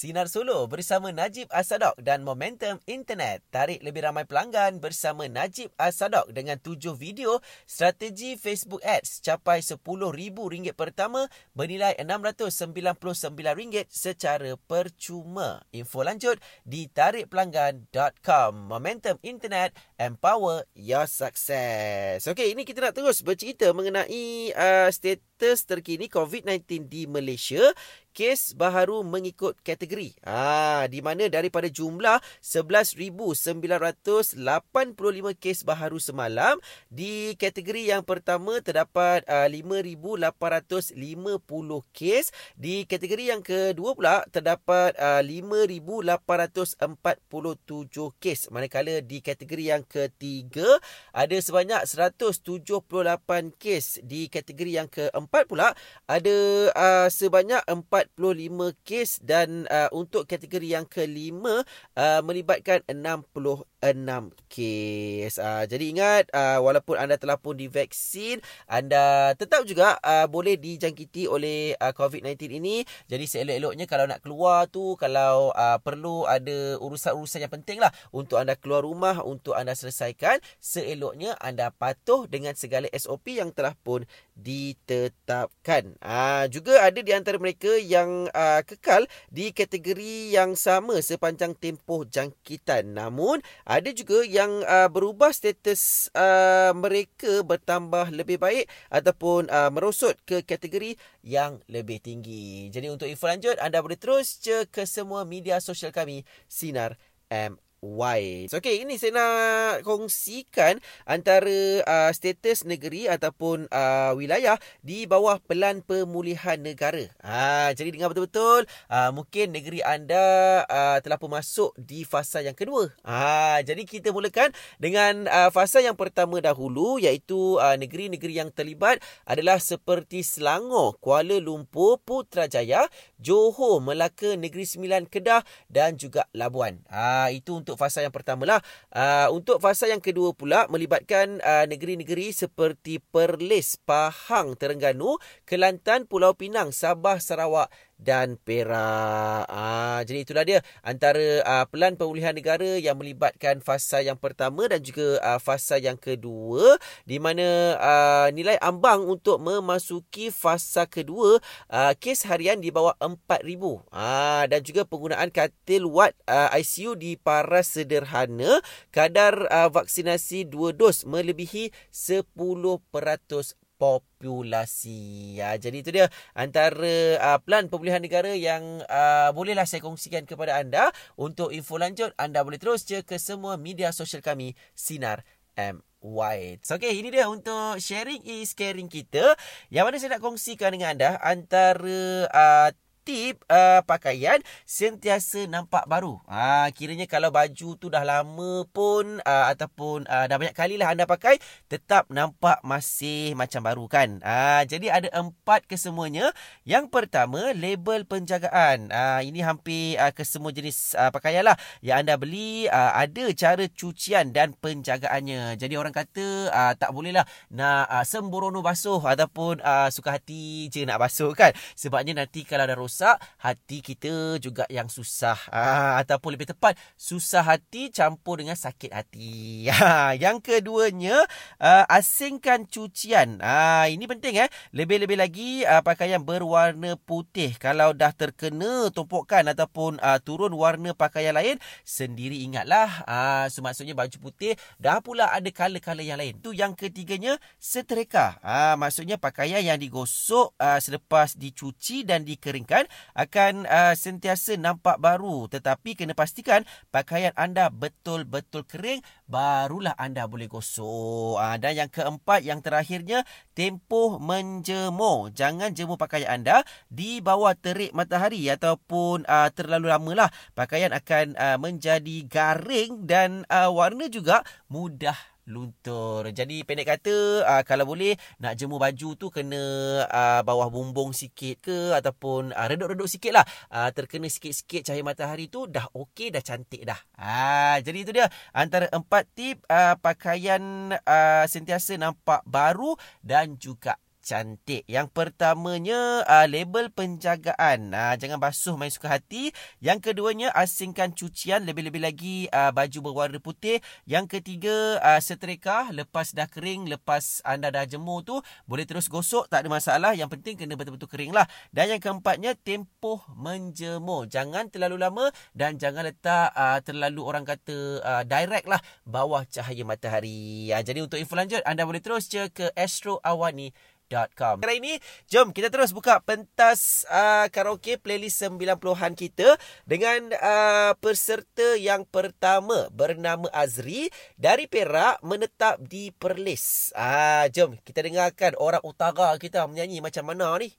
Sinar Solo bersama Najib Asadok dan Momentum Internet. Tarik lebih ramai pelanggan bersama Najib Asadok dengan tujuh video strategi Facebook Ads capai RM10,000 pertama bernilai RM699 secara percuma. Info lanjut di tarikpelanggan.com. Momentum Internet, empower your success. Okey, ini kita nak terus bercerita mengenai uh, status terkini COVID-19 di Malaysia kes baharu mengikut kategori. Ah, di mana daripada jumlah 11,985 kes baharu semalam, di kategori yang pertama terdapat uh, 5,850 kes. Di kategori yang kedua pula terdapat uh, 5,847 kes. Manakala di kategori yang ketiga ada sebanyak 178 kes. Di kategori yang keempat keempat pula ada uh, sebanyak 45 kes dan uh, untuk kategori yang kelima uh, melibatkan 60 kes. Uh, ah, jadi ingat uh, walaupun anda telah pun divaksin, anda tetap juga uh, boleh dijangkiti oleh uh, COVID-19 ini. Jadi seelok-eloknya kalau nak keluar tu, kalau uh, perlu ada urusan-urusan yang penting lah untuk anda keluar rumah, untuk anda selesaikan, seeloknya anda patuh dengan segala SOP yang telah pun ditetapkan. Uh, juga ada di antara mereka yang uh, kekal di kategori yang sama sepanjang tempoh jangkitan. Namun, ada juga yang uh, berubah status uh, mereka bertambah lebih baik ataupun uh, merosot ke kategori yang lebih tinggi. Jadi untuk info lanjut anda boleh terus ke semua media sosial kami Sinar M White. So, okay, ini saya nak kongsikan antara uh, status negeri ataupun uh, wilayah di bawah pelan pemulihan negara. Ha, jadi dengar betul-betul, uh, mungkin negeri anda uh, telah pun masuk di fasa yang kedua. Ha, jadi kita mulakan dengan uh, fasa yang pertama dahulu iaitu uh, negeri-negeri yang terlibat adalah seperti Selangor, Kuala Lumpur, Putrajaya, Johor, Melaka, Negeri Sembilan, Kedah dan juga Labuan. Ha, itu untuk untuk fasa yang pertama lah. Uh, untuk fasa yang kedua pula melibatkan uh, negeri-negeri seperti Perlis, Pahang, Terengganu, Kelantan, Pulau Pinang, Sabah, Sarawak dan Perak. Ah, jadi itulah dia antara uh, pelan pemulihan negara yang melibatkan fasa yang pertama dan juga uh, fasa yang kedua di mana uh, nilai ambang untuk memasuki fasa kedua uh, kes harian di bawah 4000. Ah, dan juga penggunaan katil wad uh, ICU di paras sederhana kadar uh, vaksinasi dua dos melebihi 10% populasi. Ya, jadi itu dia antara uh, plan pemulihan negara yang uh, bolehlah saya kongsikan kepada anda. Untuk info lanjut, anda boleh terus je ke semua media sosial kami, Sinar M. White. So, okay, ini dia untuk sharing is caring kita. Yang mana saya nak kongsikan dengan anda antara uh, tip uh, pakaian sentiasa nampak baru. Ha, kiranya kalau baju tu dah lama pun uh, ataupun uh, dah banyak kali lah anda pakai, tetap nampak masih macam baru kan. Ha, jadi ada empat kesemuanya. Yang pertama, label penjagaan. Ha, ini hampir uh, ke semua jenis uh, pakaian lah yang anda beli. Uh, ada cara cucian dan penjagaannya. Jadi orang kata uh, tak boleh lah nak uh, sembrono basuh ataupun uh, suka hati je nak basuh kan. Sebabnya nanti kalau dah hati kita juga yang susah. Ha, ataupun lebih tepat, susah hati campur dengan sakit hati. Ha, yang keduanya, uh, asingkan cucian. Ha, ini penting eh. Lebih-lebih lagi uh, pakaian berwarna putih. Kalau dah terkena tumpukan ataupun uh, turun warna pakaian lain, sendiri ingatlah. Ha, so, maksudnya baju putih dah pula ada color-color yang lain. Tu yang ketiganya, setrika. Ha, maksudnya pakaian yang digosok uh, selepas dicuci dan dikeringkan pakaian akan uh, sentiasa nampak baru tetapi kena pastikan pakaian anda betul-betul kering barulah anda boleh gosok. Uh, dan yang keempat yang terakhirnya tempoh menjemur. Jangan jemur pakaian anda di bawah terik matahari ataupun uh, terlalu lamalah pakaian akan uh, menjadi garing dan uh, warna juga mudah luntur. Jadi pendek kata uh, kalau boleh nak jemur baju tu kena uh, bawah bumbung sikit ke ataupun uh, redup-redup sikit lah. Uh, terkena sikit-sikit cahaya matahari tu dah okey dah cantik dah. Uh, jadi itu dia antara empat tip uh, pakaian uh, sentiasa nampak baru dan juga cantik. Yang pertamanya uh, label penjagaan. Uh, jangan basuh main suka hati. Yang keduanya asingkan cucian lebih-lebih lagi uh, baju berwarna putih. Yang ketiga uh, setrika lepas dah kering, lepas anda dah jemur tu boleh terus gosok tak ada masalah. Yang penting kena betul-betul kering lah. Dan yang keempatnya tempoh menjemur. Jangan terlalu lama dan jangan letak uh, terlalu orang kata uh, direct lah bawah cahaya matahari. Uh, jadi untuk info lanjut anda boleh terus je ke astroawani.com. Hari ini, jom kita terus buka pentas uh, karaoke playlist 90-an kita dengan uh, peserta yang pertama bernama Azri dari Perak menetap di Perlis. Uh, jom kita dengarkan orang utara kita menyanyi macam mana ni.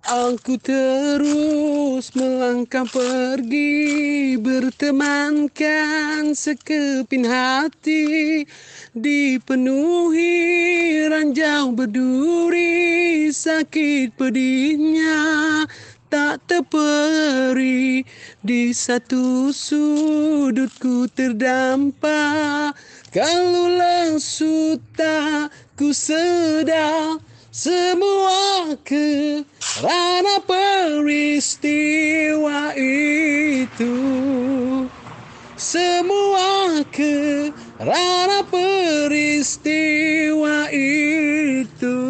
Aku terus melangkah pergi Bertemankan sekeping hati Dipenuhi ranjau berduri Sakit pedihnya tak terperi. Di satu sudutku terdampak Kalau langsung tak ku sedar semua kerana peristiwa itu. Semua kerana peristiwa itu.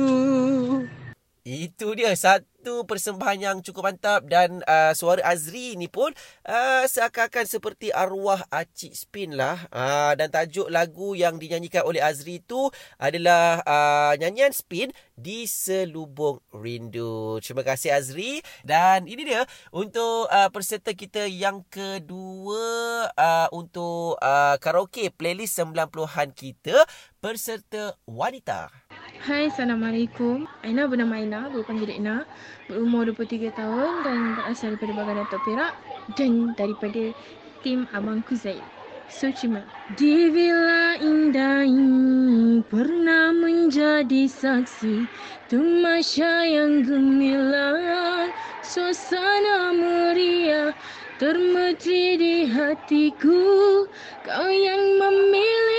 Itu dia satu satu persembahan yang cukup mantap dan uh, suara Azri ni pun uh, seakan-akan seperti arwah Acik Spin lah. Uh, dan tajuk lagu yang dinyanyikan oleh Azri tu adalah uh, nyanyian Spin di Selubung Rindu. Terima kasih Azri. Dan ini dia untuk uh, peserta kita yang kedua uh, untuk uh, karaoke playlist 90-an kita. Peserta wanita. Hai, Assalamualaikum. Aina bernama Aina, berpanggil Aina. Berumur 23 tahun dan berasal daripada Bagan Datuk Perak dan daripada tim Abangku Zaid. So, cuma. Di Villa Indah ini pernah menjadi saksi Temasya yang gemilang Suasana meriah termetri di hatiku Kau yang memiliki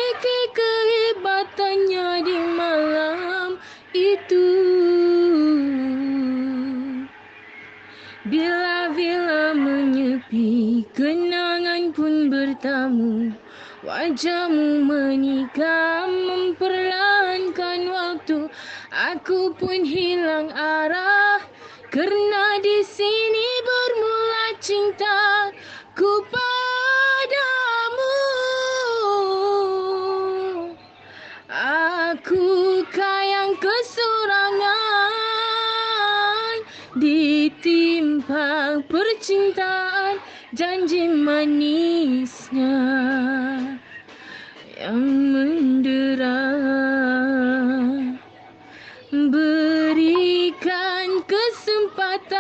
bertamu Wajahmu menikam memperlahankan waktu Aku pun hilang arah kerana di sini bermula cinta ku padamu. Aku kayang kesurangan ditimpa percintaan janji manisnya yang mendera. Berikan kesempatan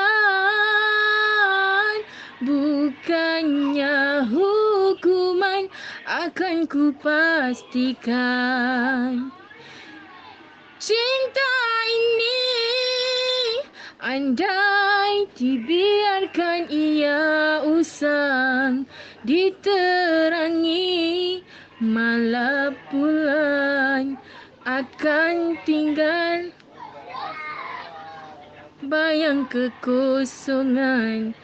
Bukannya hukuman Akan ku pastikan Cinta ini Andai dibiarkan ia usang Diterangi malam bulan Akan tinggal. Bayang kekosongan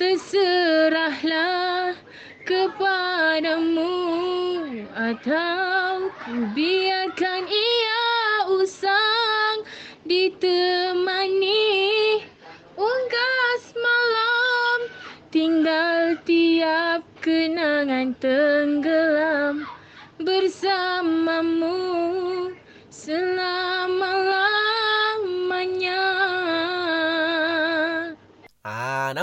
terserahlah kepadamu. Atau ku biarkan ia usang ditemani kenangan tenggelam bersamamu selama-lamanya.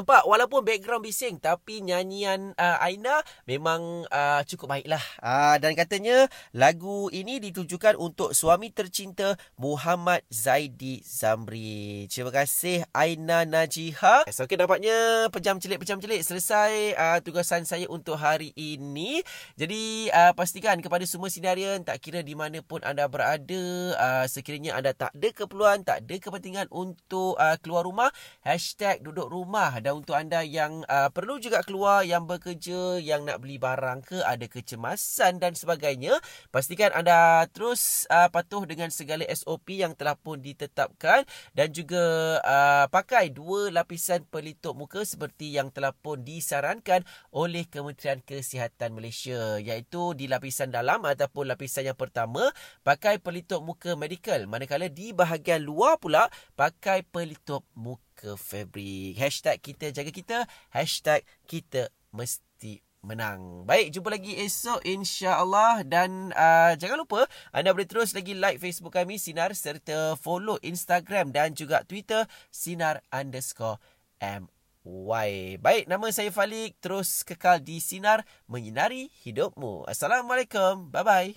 Nampak walaupun background bising tapi nyanyian uh, Aina memang uh, cukup baiklah. Ah, dan katanya lagu ini ditujukan untuk suami tercinta Muhammad Zaidi Zamri. Terima kasih Aina Najiha. So, okay, nampaknya pejam celik-pejam celik selesai uh, tugasan saya untuk hari ini. Jadi uh, pastikan kepada semua sinarian tak kira di mana pun anda berada uh, sekiranya anda tak ada keperluan, tak ada kepentingan untuk uh, keluar rumah, hashtag duduk rumah dan dan untuk anda yang uh, perlu juga keluar yang bekerja yang nak beli barang ke ada kecemasan dan sebagainya pastikan anda terus uh, patuh dengan segala SOP yang telah pun ditetapkan dan juga uh, pakai dua lapisan pelitup muka seperti yang telah pun disarankan oleh Kementerian Kesihatan Malaysia iaitu di lapisan dalam ataupun lapisan yang pertama pakai pelitup muka medical. Manakala di bahagian luar pula pakai pelitup muka fabric. Hashtag kita jaga kita. Hashtag kita mesti menang. Baik, jumpa lagi esok insya-Allah dan uh, jangan lupa anda boleh terus lagi like Facebook kami Sinar serta follow Instagram dan juga Twitter Sinar underscore MY. Baik, nama saya Falik. Terus kekal di Sinar menyinari hidupmu. Assalamualaikum. Bye-bye.